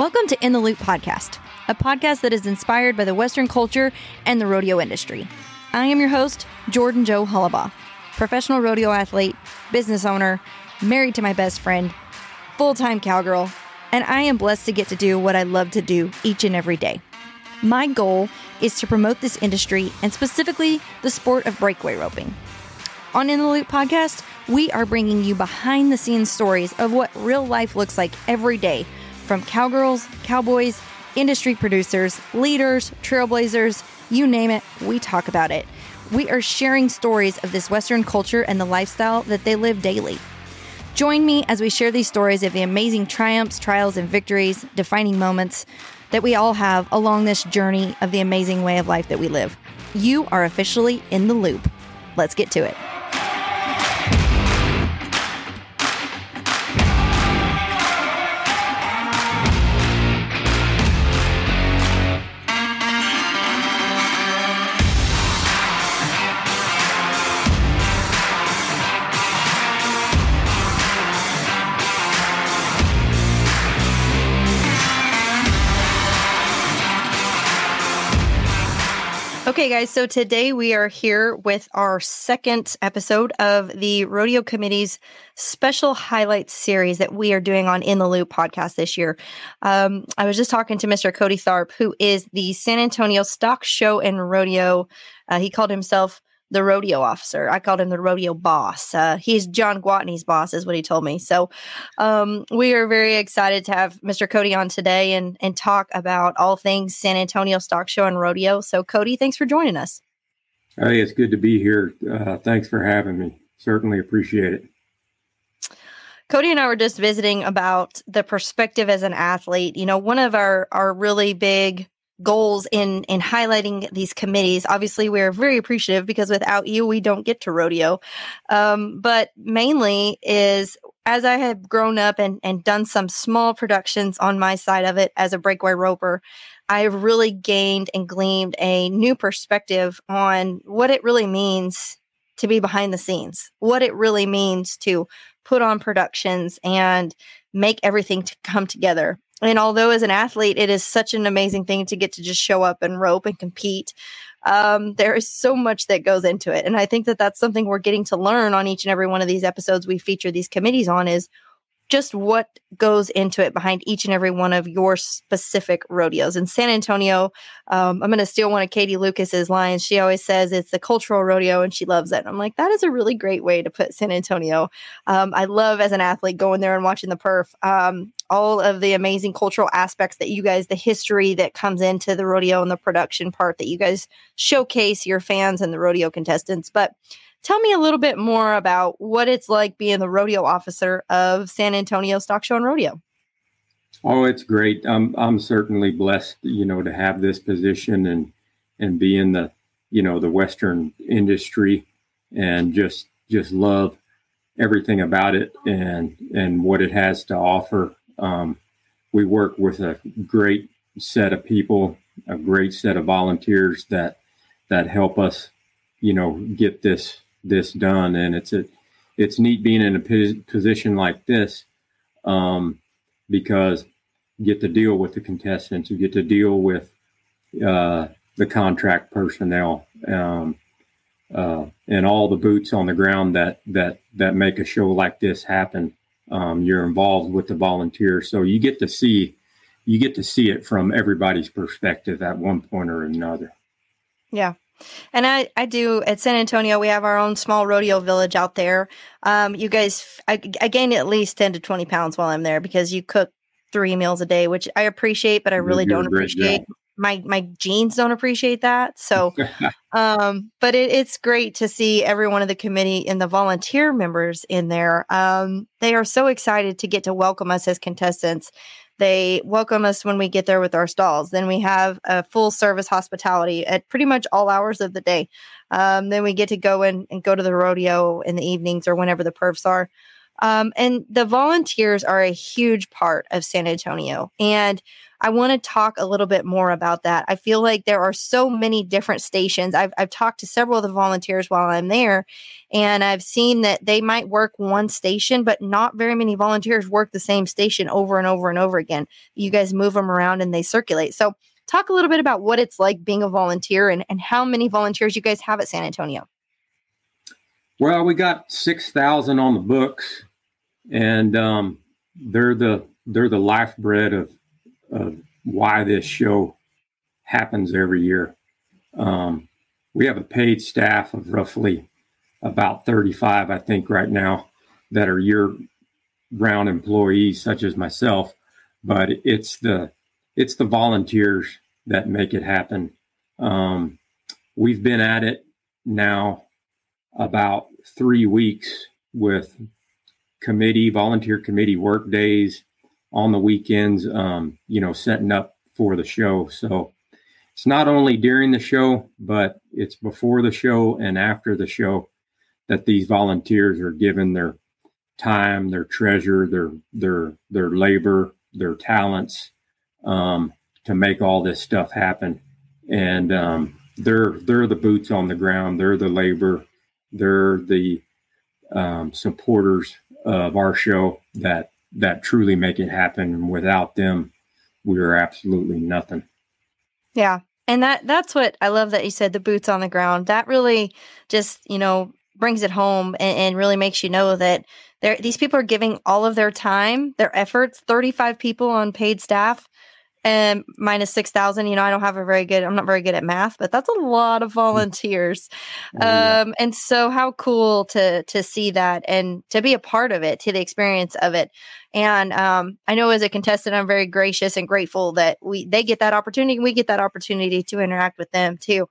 Welcome to In the Loop podcast, a podcast that is inspired by the Western culture and the rodeo industry. I am your host, Jordan Jo Hollabaugh, professional rodeo athlete, business owner, married to my best friend, full time cowgirl, and I am blessed to get to do what I love to do each and every day. My goal is to promote this industry and specifically the sport of breakaway roping. On In the Loop podcast, we are bringing you behind the scenes stories of what real life looks like every day from cowgirls, cowboys, industry producers, leaders, trailblazers, you name it, we talk about it. We are sharing stories of this Western culture and the lifestyle that they live daily. Join me as we share these stories of the amazing triumphs, trials, and victories, defining moments that we all have along this journey of the amazing way of life that we live. You are officially in the loop. Let's get to it. Okay, guys, so today we are here with our second episode of the Rodeo Committee's special highlights series that we are doing on In the Loop podcast this year. Um, I was just talking to Mr. Cody Tharp, who is the San Antonio Stock Show and Rodeo. Uh, he called himself the rodeo officer. I called him the rodeo boss. Uh, he's John Gwatney's boss, is what he told me. So um, we are very excited to have Mr. Cody on today and and talk about all things San Antonio Stock Show and Rodeo. So Cody, thanks for joining us. Hey, it's good to be here. Uh, thanks for having me. Certainly appreciate it. Cody and I were just visiting about the perspective as an athlete. You know, one of our our really big goals in in highlighting these committees. Obviously, we're very appreciative because without you, we don't get to rodeo. Um, but mainly is as I have grown up and and done some small productions on my side of it as a breakaway roper. I've really gained and gleaned a new perspective on what it really means to be behind the scenes, what it really means to put on productions and make everything to come together and although as an athlete, it is such an amazing thing to get to just show up and rope and compete. Um, there is so much that goes into it. And I think that that's something we're getting to learn on each and every one of these episodes we feature these committees on is just what goes into it behind each and every one of your specific rodeos. In San Antonio, um, I'm going to steal one of Katie Lucas's lines. She always says it's the cultural rodeo and she loves it. And I'm like, that is a really great way to put San Antonio. Um, I love as an athlete going there and watching the perf. Um, all of the amazing cultural aspects that you guys, the history that comes into the rodeo and the production part that you guys showcase your fans and the rodeo contestants. But Tell me a little bit more about what it's like being the rodeo officer of San Antonio Stock Show and Rodeo. Oh, it's great. I'm I'm certainly blessed, you know, to have this position and and be in the, you know, the Western industry and just just love everything about it and and what it has to offer. Um, we work with a great set of people, a great set of volunteers that that help us, you know, get this this done. And it's a, it's neat being in a position like this um, because you get to deal with the contestants, you get to deal with uh, the contract personnel, um, uh, and all the boots on the ground that that that make a show like this happen. Um, you're involved with the volunteers, so you get to see you get to see it from everybody's perspective at one point or another. Yeah, and I, I do at San Antonio, we have our own small rodeo village out there. Um, you guys, I, I gain at least 10 to 20 pounds while I'm there because you cook three meals a day, which I appreciate, but I really You're don't appreciate. My, my genes don't appreciate that. So, um, but it, it's great to see every one of the committee and the volunteer members in there. Um, they are so excited to get to welcome us as contestants they welcome us when we get there with our stalls. Then we have a full service hospitality at pretty much all hours of the day. Um, then we get to go in and go to the rodeo in the evenings or whenever the perfs are. Um, and the volunteers are a huge part of San Antonio. And I want to talk a little bit more about that. I feel like there are so many different stations. I've, I've talked to several of the volunteers while I'm there, and I've seen that they might work one station, but not very many volunteers work the same station over and over and over again. You guys move them around and they circulate. So, talk a little bit about what it's like being a volunteer and, and how many volunteers you guys have at San Antonio. Well, we got 6,000 on the books and um, they're the they're the lifeblood of of why this show happens every year. Um, we have a paid staff of roughly about 35, I think, right now, that are year round employees, such as myself. But it's the it's the volunteers that make it happen. Um, we've been at it now about three weeks with committee, volunteer committee work days on the weekends, um, you know, setting up for the show. So it's not only during the show, but it's before the show and after the show that these volunteers are given their time, their treasure, their their their labor, their talents um, to make all this stuff happen. And um, they're they're the boots on the ground. They're the labor. They're the um, supporters of our show that that truly make it happen. And without them, we are absolutely nothing. Yeah. And that that's what I love that you said the boots on the ground. That really just, you know, brings it home and, and really makes you know that these people are giving all of their time, their efforts, 35 people on paid staff and minus 6000 you know i don't have a very good i'm not very good at math but that's a lot of mm. volunteers oh, yeah. um and so how cool to to see that and to be a part of it to the experience of it and um i know as a contestant i'm very gracious and grateful that we they get that opportunity we get that opportunity to interact with them too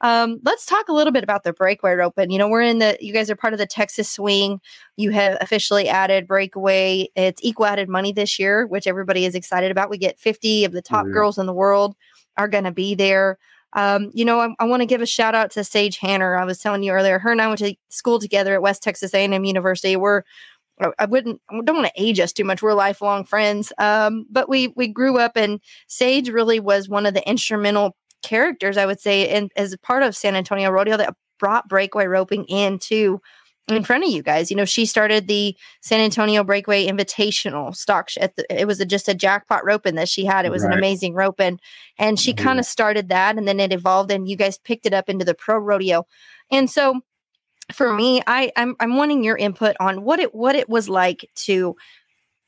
um, let's talk a little bit about the breakaway open. You know, we're in the, you guys are part of the Texas swing. You have officially added breakaway. It's equal added money this year, which everybody is excited about. We get 50 of the top yeah. girls in the world are going to be there. Um, you know, I, I want to give a shout out to Sage Hanner. I was telling you earlier, her and I went to school together at West Texas A&M University. We're I wouldn't I don't want to age us too much. We're lifelong friends. Um, but we we grew up and Sage really was one of the instrumental characters, I would say, and as part of San Antonio Rodeo that brought breakaway roping into in front of you guys. You know, she started the San Antonio Breakaway Invitational stock. At the, it was a, just a jackpot roping that she had. It was right. an amazing roping, and she mm-hmm. kind of started that, and then it evolved, and you guys picked it up into the pro rodeo. And so, for me, I I'm I'm wanting your input on what it what it was like to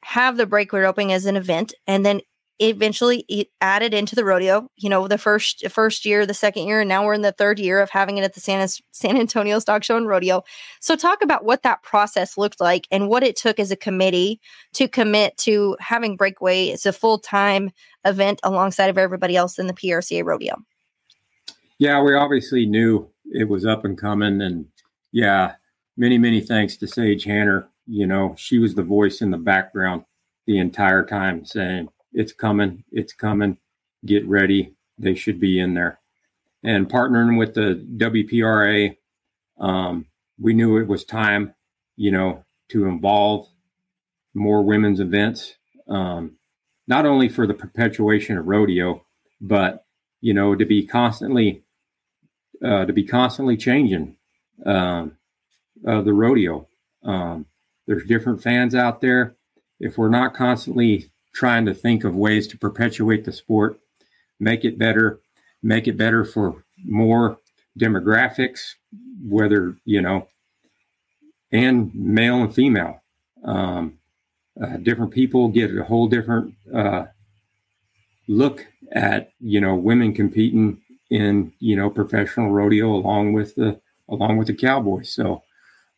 have the breakaway roping as an event, and then eventually it added into the rodeo you know the first first year the second year and now we're in the third year of having it at the san, san antonio stock show and rodeo. So talk about what that process looked like and what it took as a committee to commit to having breakaway as a full-time event alongside of everybody else in the prca rodeo. Yeah we obviously knew it was up and coming and yeah many many thanks to sage hanner. You know she was the voice in the background the entire time saying it's coming, it's coming, get ready. They should be in there. And partnering with the WPRA, um, we knew it was time, you know, to involve more women's events, um, not only for the perpetuation of rodeo, but you know, to be constantly, uh, to be constantly changing um, uh, the rodeo. Um, there's different fans out there. If we're not constantly trying to think of ways to perpetuate the sport, make it better, make it better for more demographics, whether, you know, and male and female. Um, uh, different people get a whole different uh, look at, you know, women competing in, you know, professional rodeo along with the, along with the cowboys. So,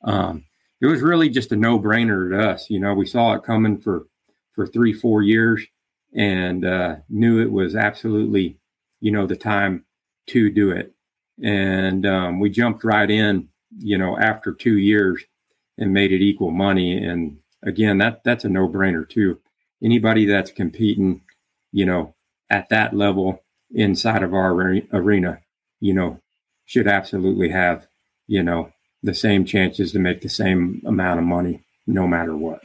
um, it was really just a no brainer to us. You know, we saw it coming for for three, four years and uh, knew it was absolutely, you know, the time to do it. And um, we jumped right in, you know, after two years and made it equal money. And again, that that's a no brainer too. Anybody that's competing, you know, at that level inside of our arena, you know, should absolutely have, you know, the same chances to make the same amount of money. no matter what.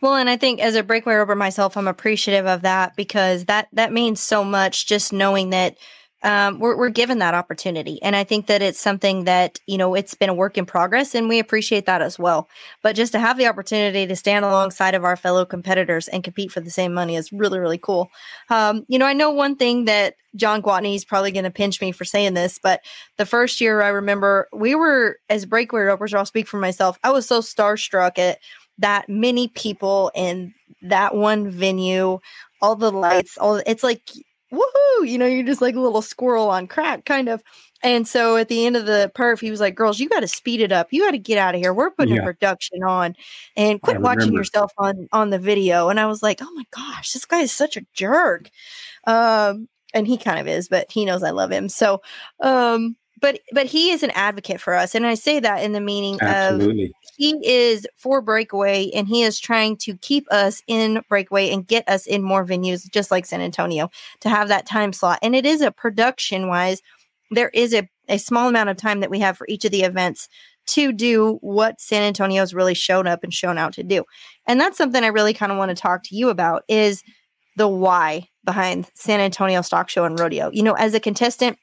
Well, and I think as a breakaway roper myself, I'm appreciative of that because that that means so much. Just knowing that um, we're, we're given that opportunity. And I think that it's something that, you know, it's been a work in progress and we appreciate that as well. But just to have the opportunity to stand alongside of our fellow competitors and compete for the same money is really, really cool. Um, you know, I know one thing that John Gwatney is probably going to pinch me for saying this, but the first year I remember we were, as breakaway ropers, I'll speak for myself, I was so starstruck at that many people in that one venue all the lights all it's like woohoo, you know, you're just like a little squirrel on crack, kind of. And so at the end of the perf, he was like, girls, you got to speed it up. You got to get out of here. We're putting yeah. a production on and quit watching yourself on, on the video. And I was like, oh my gosh, this guy is such a jerk. Um, and he kind of is, but he knows I love him. So, um, but, but he is an advocate for us. And I say that in the meaning Absolutely. of he is for breakaway and he is trying to keep us in breakaway and get us in more venues just like san antonio to have that time slot. And it is a production wise there is a, a small amount of time that we have for each of the events to do what san antonio's really shown up and shown out to do. And that's something i really kind of want to talk to you about is the why behind san antonio stock show and rodeo. You know as a contestant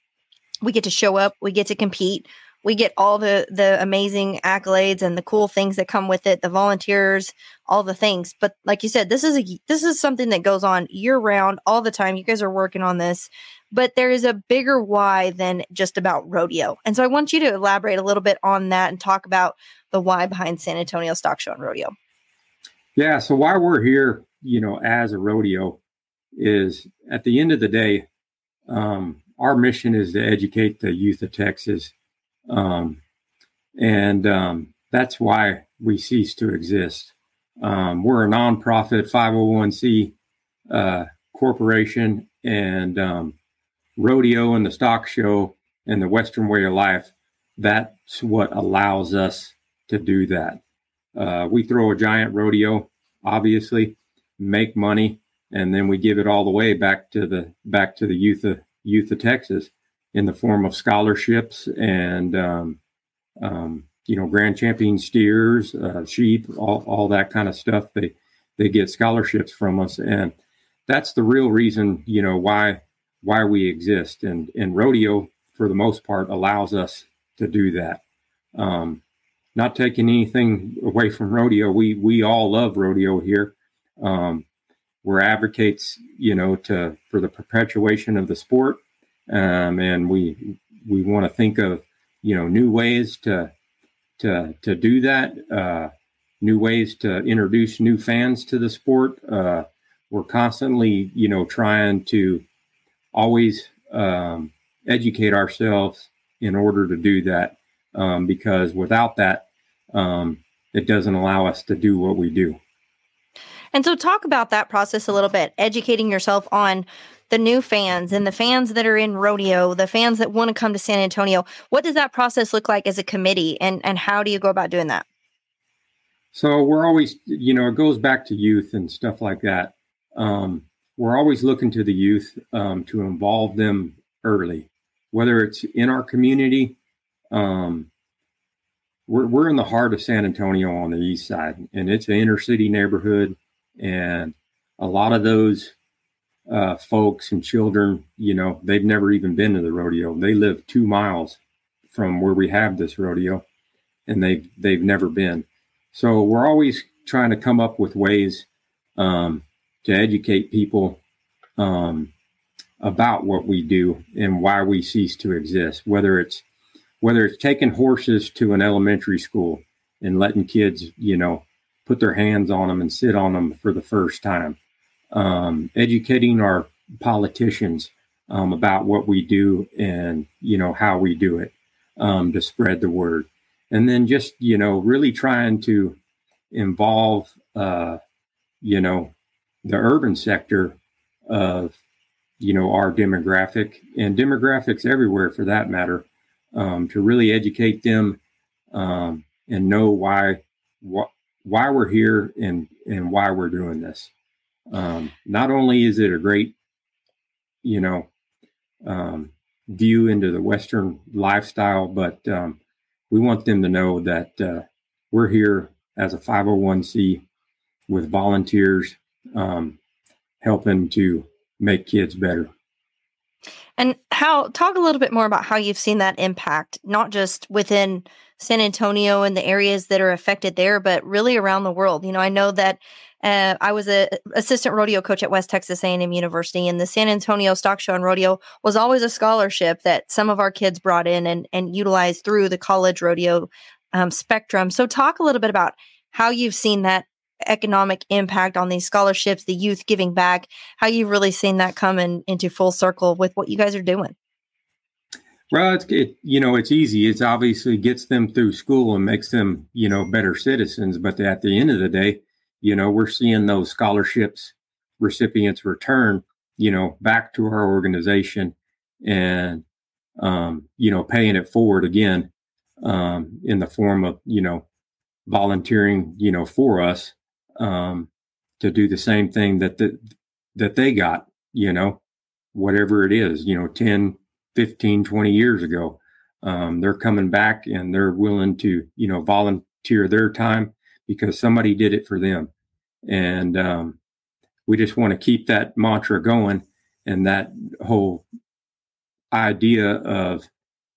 we get to show up we get to compete we get all the the amazing accolades and the cool things that come with it the volunteers all the things. But like you said this is a this is something that goes on year round all the time. You guys are working on this. But there is a bigger why than just about rodeo. And so i want you to elaborate a little bit on that and talk about the why behind san antonio stock show and rodeo. Yeah so why we're here you know as a rodeo is at the end of the day um, our mission is to educate the youth of texas um, and um, that's why we cease to exist. Um, we're a nonprofit 501c uh, corporation, and um, rodeo and the stock show and the Western way of life. That's what allows us to do that. Uh, we throw a giant rodeo, obviously, make money, and then we give it all the way back to the back to the youth of youth of Texas in the form of scholarships and um, um, you know grand champion steers, uh, sheep, all, all that kind of stuff. They they get scholarships from us, and that's the real reason you know why why we exist. And and rodeo for the most part allows us to do that. Um, not taking anything away from rodeo, we we all love rodeo here. Um, we're advocates, you know, to for the perpetuation of the sport um, and we we want to think of you know new ways to to to do that, uh, new ways to introduce new fans to the sport. Uh, we're constantly you know trying to always um, educate ourselves in order to do that um, because without that um, it doesn't allow us to do what we do. And so, talk about that process a little bit, educating yourself on the new fans and the fans that are in rodeo, the fans that want to come to San Antonio. What does that process look like as a committee and, and how do you go about doing that? So we're always, you know, it goes back to youth and stuff like that. Um, we're always looking to the youth um, to involve them early, whether it's in our community. Um, we're, we're in the heart of San Antonio on the east side, and it's an inner city neighborhood. And a lot of those uh, folks and children, you know, they've never even been to the rodeo. They live two miles from where we have this rodeo, and they've they've never been. So we're always trying to come up with ways um, to educate people um, about what we do and why we cease to exist. Whether it's whether it's taking horses to an elementary school and letting kids, you know, put their hands on them and sit on them for the first time um, educating our politicians um, about what we do and you know how we do it um, to spread the word, and then just you know really trying to involve uh, you know the urban sector of you know our demographic and demographics everywhere for that matter um, to really educate them um, and know why wh- why we're here and and why we're doing this um, not only is it a great, you know, um, view into the Western lifestyle, but um, we want them to know that uh, we're here as a 501c with volunteers um, helping to make kids better. And how talk a little bit more about how you've seen that impact, not just within San Antonio and the areas that are affected there, but really around the world. You know, I know that uh, I was a assistant rodeo coach at West Texas A&M University, and the San Antonio Stock Show and Rodeo was always a scholarship that some of our kids brought in and and utilized through the college rodeo um, spectrum. So, talk a little bit about how you've seen that economic impact on these scholarships, the youth giving back, how you've really seen that come in, into full circle with what you guys are doing. Well, it's it, you know it's easy. It's obviously gets them through school and makes them you know better citizens. But at the end of the day, you know we're seeing those scholarships recipients return you know back to our organization and um, you know paying it forward again um, in the form of you know volunteering you know for us um, to do the same thing that the, that they got you know whatever it is you know 10 15, 20 years ago. Um, they're coming back and they're willing to, you know, volunteer their time because somebody did it for them. And um, we just want to keep that mantra going and that whole idea of,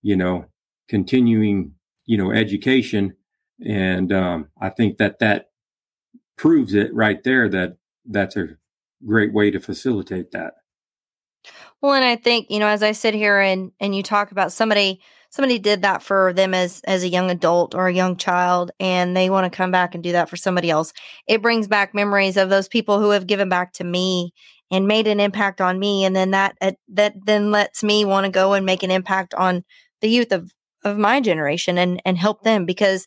you know, continuing, you know, education. And um, I think that that proves it right there that that's a great way to facilitate that. Well, and I think, you know, as I sit here and and you talk about somebody somebody did that for them as as a young adult or a young child and they want to come back and do that for somebody else. It brings back memories of those people who have given back to me and made an impact on me and then that uh, that then lets me want to go and make an impact on the youth of of my generation and and help them because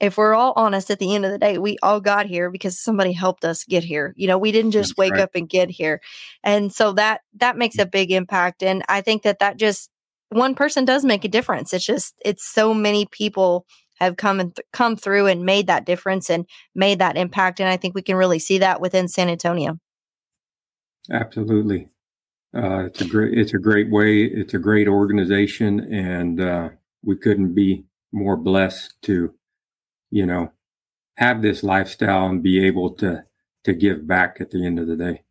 if we're all honest at the end of the day, we all got here because somebody helped us get here. You know, we didn't just That's wake right. up and get here. And so that that makes a big impact and I think that that just one person does make a difference. It's just it's so many people have come and th- come through and made that difference and made that impact and I think we can really see that within San Antonio. Absolutely. Uh, it's a great it's a great way it's a great organization and uh, we couldn't be more blessed to you know, have this lifestyle and be able to to give back at the end of the day.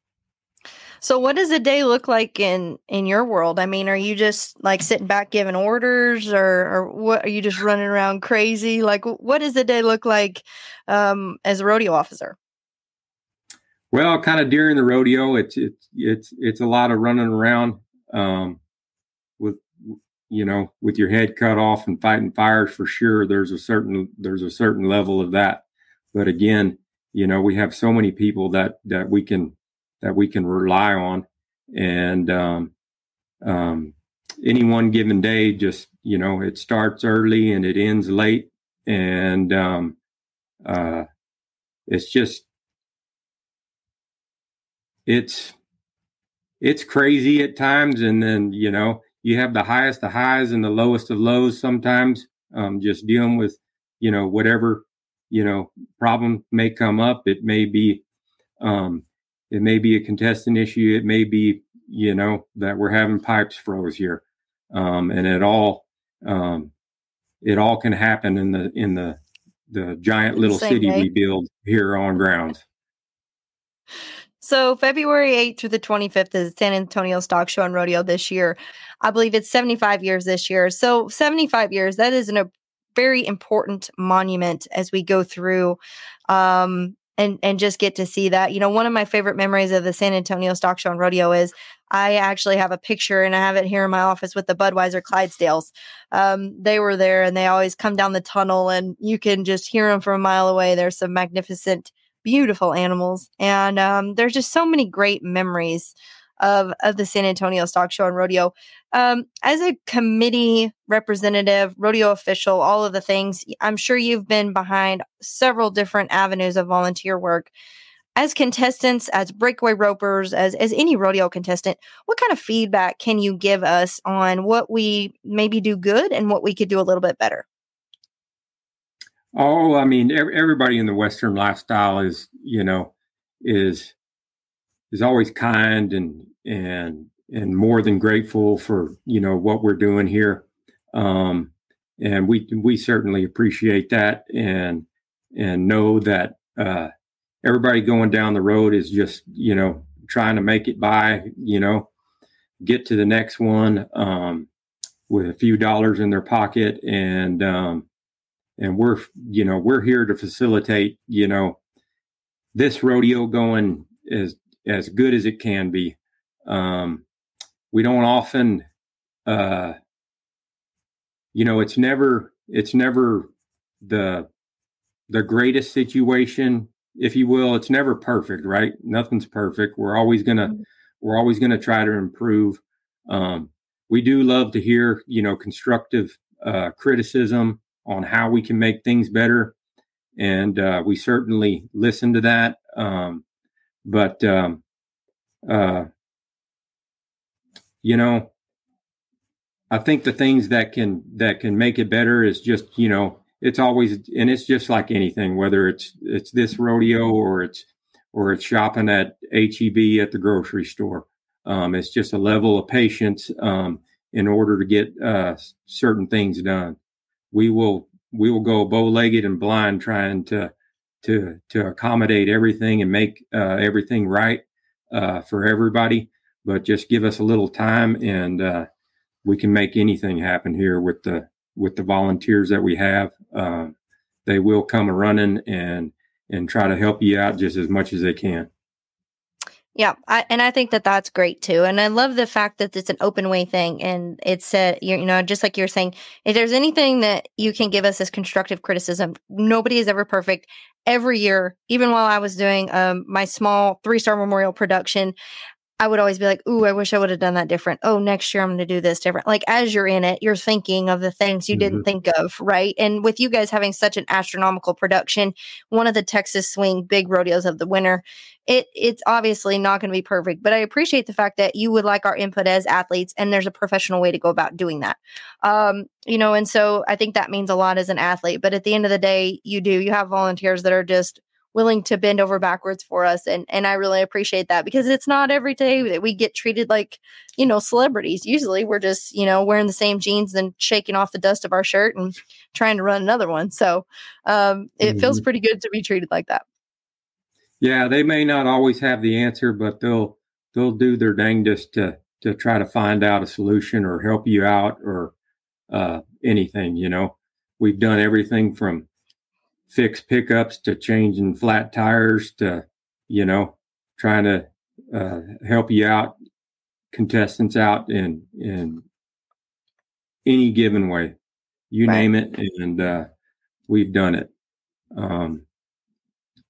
So what does a day look like in in your world? I mean, are you just like sitting back giving orders or or what are you just running around crazy? Like what does a day look like um as a rodeo officer? Well, kind of during the rodeo, it's it's it's it's a lot of running around um with you know, with your head cut off and fighting fires for sure, there's a certain there's a certain level of that. But again, you know, we have so many people that that we can that we can rely on, and um, um, any one given day, just you know, it starts early and it ends late, and um, uh, it's just it's it's crazy at times, and then you know you have the highest of highs and the lowest of lows sometimes um, just dealing with you know whatever you know problem may come up. It may be um, it may be a contestant issue it may be you know that we're having pipes froze here um, and it all um, it all can happen in the in the the giant little city day. we build here on grounds so February 8th through the 25th is San Antonio Stock Show and Rodeo this year. I believe it's 75 years this year. So 75 years, that is an, a very important monument as we go through um, and and just get to see that. You know, one of my favorite memories of the San Antonio Stock Show and Rodeo is I actually have a picture and I have it here in my office with the Budweiser Clydesdales. Um, they were there and they always come down the tunnel and you can just hear them from a mile away. There's some magnificent beautiful animals. And um, there's just so many great memories of, of the San Antonio Stock Show and Rodeo. Um, as a committee representative, rodeo official, all of the things, I'm sure you've been behind several different avenues of volunteer work. As contestants, as breakaway ropers, as, as any rodeo contestant, what kind of feedback can you give us on what we maybe do good and what we could do a little bit better? Oh, I mean, everybody in the Western lifestyle is, you know, is is always kind and and and more than grateful for you know what we're doing here, um, and we we certainly appreciate that. And and know that uh, everybody going down the road is just you know trying to make it by you know get to the next one um, with a few dollars in their pocket and um, and we're you know we're here to facilitate you know this rodeo going as as good as it can be um, we don't often uh, you know it's never it's never the the greatest situation if you will. It's never perfect right? Nothing's perfect. We're always gonna mm-hmm. we're always gonna try to improve. Um, we do love to hear you know constructive uh, criticism on how we can make things better and uh, we certainly listen to that. Um, but um, uh, you know I think the things that can that can make it better is just you know it's always and it's just like anything whether it's it's this rodeo or it's or it's shopping at HEB at the grocery store. Um, it's just a level of patience um, in order to get uh, certain things done. We will we will go bow legged and blind trying to to to accommodate everything and make uh, everything right uh, for everybody. But just give us a little time and uh, we can make anything happen here with the with the volunteers that we have. Uh, they will come running and and try to help you out just as much as they can. Yeah, I, and I think that that's great too. And I love the fact that it's an open way thing, and it's uh, you know just like you're saying, if there's anything that you can give us as constructive criticism, nobody is ever perfect. Every year, even while I was doing um, my small three star memorial production, I would always be like, "Ooh, I wish I would have done that different." Oh, next year I'm going to do this different. Like as you're in it, you're thinking of the things you mm-hmm. didn't think of, right? And with you guys having such an astronomical production, one of the Texas Swing big rodeos of the winter, it it's obviously not going to be perfect, but I appreciate the fact that you would like our input as athletes and there's a professional way to go about doing that. Um, you know, and so I think that means a lot as an athlete, but at the end of the day, you do you have volunteers that are just willing to bend over backwards for us and and I really appreciate that because it's not every day that we get treated like you know celebrities. Usually we're just you know wearing the same jeans and shaking off the dust of our shirt and trying to run another one. So um, it mm-hmm. feels pretty good to be treated like that. Yeah they may not always have the answer but they'll they'll do their dangest to to try to find out a solution or help you out or uh, anything you know? We've done everything from fix pickups to changing flat tires to, you know, trying to uh, help you out, contestants out in in any given way. You right. name it, and uh, we've done it. Um,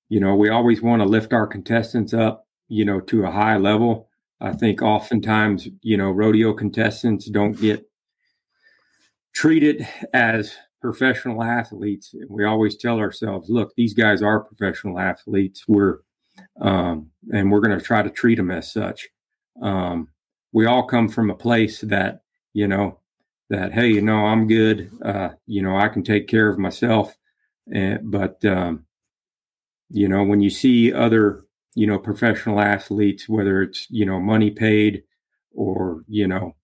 you know, we always want to lift our contestants up, you know, to a high level. I think oftentimes, you know, rodeo contestants don't get treated as professional athletes. We always tell ourselves, look, these guys are professional athletes. We're um, and we're going to try to treat them as such. Um, we all come from a place that you know that hey, you know, I'm good. Uh, you know, I can take care of myself. And but um, you know, when you see other you know professional athletes, whether it's you know money paid or you know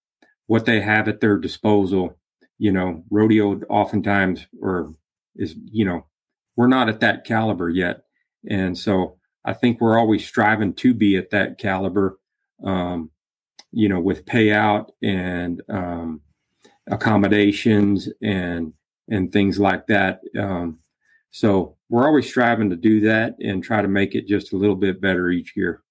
what they have at their disposal you know, rodeo oftentimes or is, you know, we're not at that caliber yet. And so I think we're always striving to be at that caliber, um, you know, with payout and um, accommodations and and things like that. Um, so we're always striving to do that and try to make it just a little bit better each year.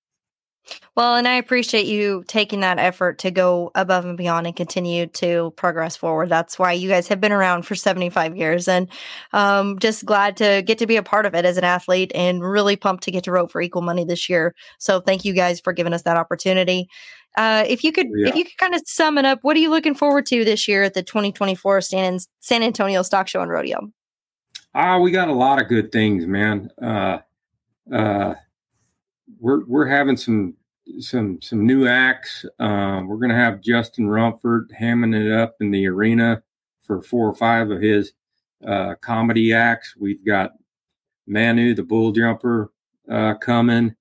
Well, and I appreciate you taking that effort to go above and beyond and continue to progress forward. That's why you guys have been around for 75 years and um, just glad to get to be a part of it as an athlete and really pumped to get to rope for equal money this year. So thank you guys for giving us that opportunity. Uh, if you could, yeah. if you could kind of sum it up, what are you looking forward to this year at the 2024 San, San Antonio Stock Show and Rodeo? Ah, we got a lot of good things, man. Uh, uh, we're we're having some some some new acts. Uh, we're going to have Justin Rumford hamming it up in the arena for four or five of his uh, comedy acts. We've got Manu the bull jumper uh, coming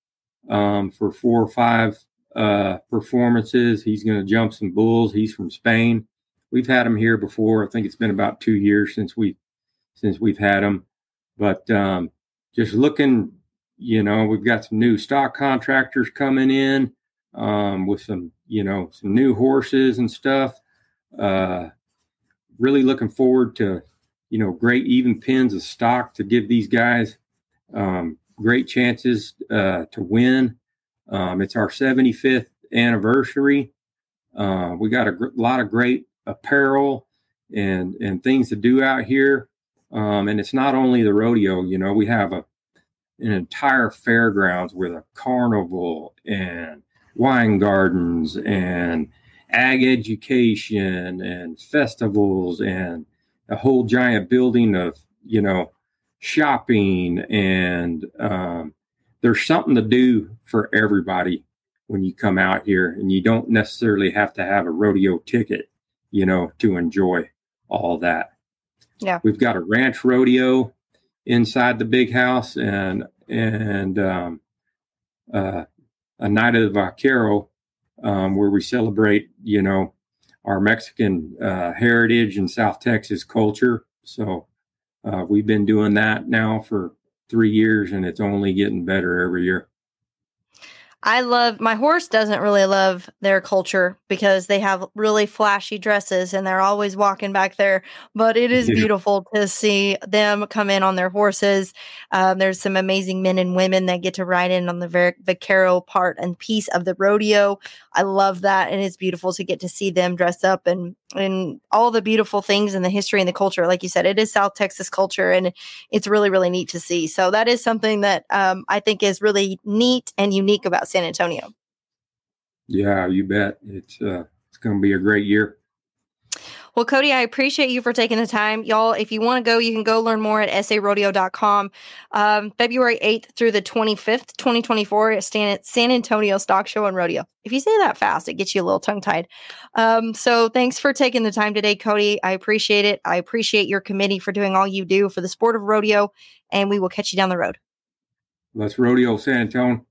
um, for four or five uh, performances. He's going to jump some bulls. He's from Spain. We've had him here before. I think it's been about two years since we since we've had him. But um, just looking, you know, we've got some new stock contractors coming in um, with some, you know, some new horses and stuff. Uh, really looking forward to, you know, great even pins of stock to give these guys um, great chances uh, to win. Um, it's our 75th anniversary. Uh, we got a gr- lot of great apparel and and things to do out here. Um, and it's not only the rodeo. You know, we have a an entire fairgrounds with a carnival and wine gardens and ag education and festivals and a whole giant building of you know shopping and um, there's something to do for everybody when you come out here and you don't necessarily have to have a rodeo ticket you know to enjoy all that. Yeah. We've got a ranch rodeo inside the big house and and um, uh, a night of the vaquero um, where we celebrate, you know, our Mexican uh, heritage and South Texas culture. So uh, we've been doing that now for three years, and it's only getting better every year. I love my horse doesn't really love their culture because they have really flashy dresses and they're always walking back there. But it is beautiful to see them come in on their horses. Um, there's some amazing men and women that get to ride in on the vaquero part and piece of the rodeo. I love that, and it's beautiful to get to see them dress up and and all the beautiful things and the history and the culture. Like you said, it is South Texas culture, and it's really, really neat to see. So that is something that um, I think is really neat and unique about San Antonio. Yeah, you bet. It's uh, it's going to be a great year. Well, Cody, I appreciate you for taking the time. Y'all, if you want to go, you can go learn more at sarodeo.com. Um, February 8th through the 25th, 2024, at San Antonio Stock Show and Rodeo. If you say that fast, it gets you a little tongue tied. Um, so thanks for taking the time today, Cody. I appreciate it. I appreciate your committee for doing all you do for the sport of rodeo, and we will catch you down the road. Let's rodeo, San Antonio.